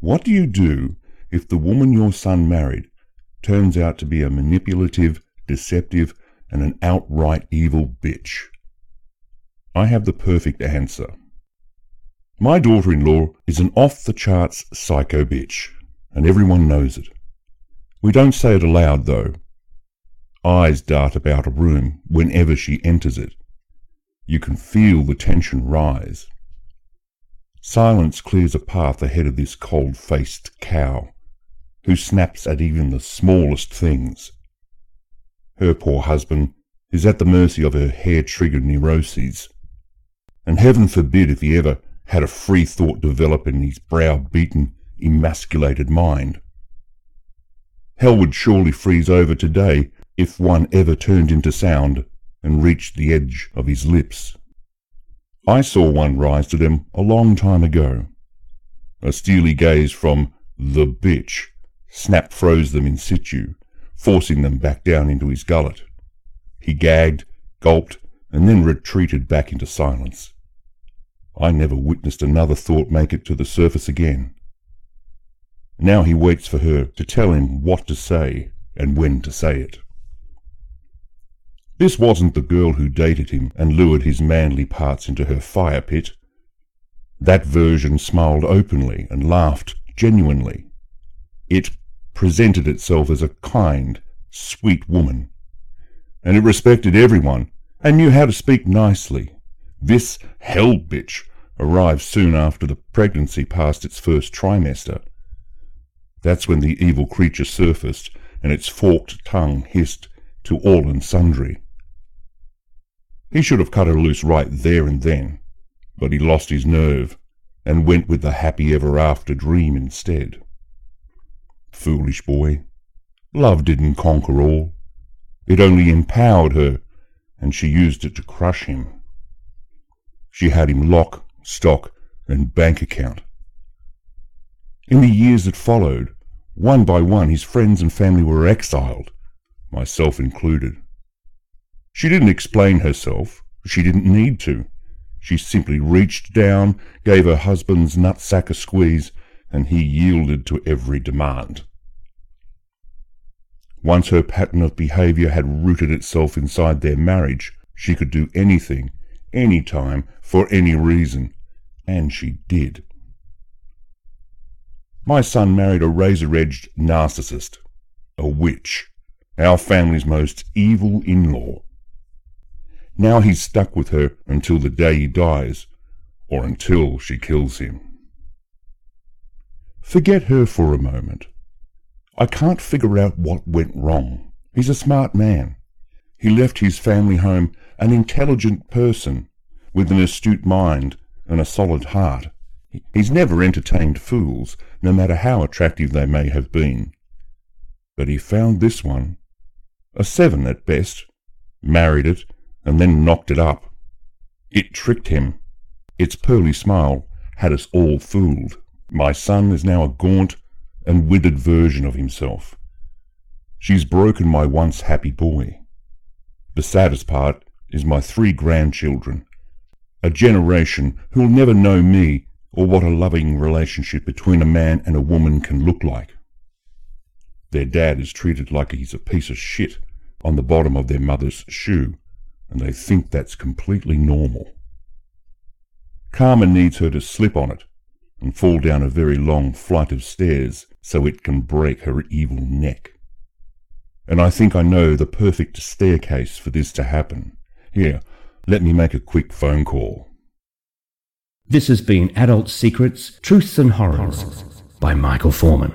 What do you do if the woman your son married turns out to be a manipulative, deceptive, and an outright evil bitch? I have the perfect answer. My daughter in law is an off the charts psycho bitch, and everyone knows it. We don't say it aloud, though. Eyes dart about a room whenever she enters it. You can feel the tension rise. Silence clears a path ahead of this cold faced cow, who snaps at even the smallest things. Her poor husband is at the mercy of her hair triggered neuroses, and heaven forbid if he ever had a free thought develop in his brow-beaten, emasculated mind. Hell would surely freeze over today if one ever turned into sound and reached the edge of his lips. I saw one rise to them a long time ago. A steely gaze from the bitch snap froze them in situ, forcing them back down into his gullet. He gagged, gulped, and then retreated back into silence. I never witnessed another thought make it to the surface again. Now he waits for her to tell him what to say and when to say it. This wasn't the girl who dated him and lured his manly parts into her fire pit. That version smiled openly and laughed genuinely. It presented itself as a kind, sweet woman, and it respected everyone and knew how to speak nicely. This hell bitch arrived soon after the pregnancy passed its first trimester. That's when the evil creature surfaced, and its forked tongue hissed to all and sundry. He should have cut her loose right there and then, but he lost his nerve and went with the happy ever after dream instead. Foolish boy. Love didn't conquer all. It only empowered her, and she used it to crush him. She had him lock, stock, and bank account. In the years that followed, one by one his friends and family were exiled, myself included. She didn't explain herself. She didn't need to. She simply reached down, gave her husband's nutsack a squeeze, and he yielded to every demand. Once her pattern of behavior had rooted itself inside their marriage, she could do anything, any time, for any reason, and she did. My son married a razor-edged narcissist, a witch, our family's most evil in-law. Now he's stuck with her until the day he dies, or until she kills him. Forget her for a moment. I can't figure out what went wrong. He's a smart man. He left his family home an intelligent person with an astute mind and a solid heart. He's never entertained fools, no matter how attractive they may have been. But he found this one, a seven at best, married it, and then knocked it up. It tricked him. Its pearly smile had us all fooled. My son is now a gaunt and withered version of himself. She's broken my once happy boy. The saddest part is my three grandchildren, a generation who'll never know me or what a loving relationship between a man and a woman can look like. Their dad is treated like he's a piece of shit on the bottom of their mother's shoe, and they think that's completely normal. Karma needs her to slip on it and fall down a very long flight of stairs so it can break her evil neck. And I think I know the perfect staircase for this to happen. Here, let me make a quick phone call. This has been Adult Secrets, Truths and Horrors by Michael Foreman.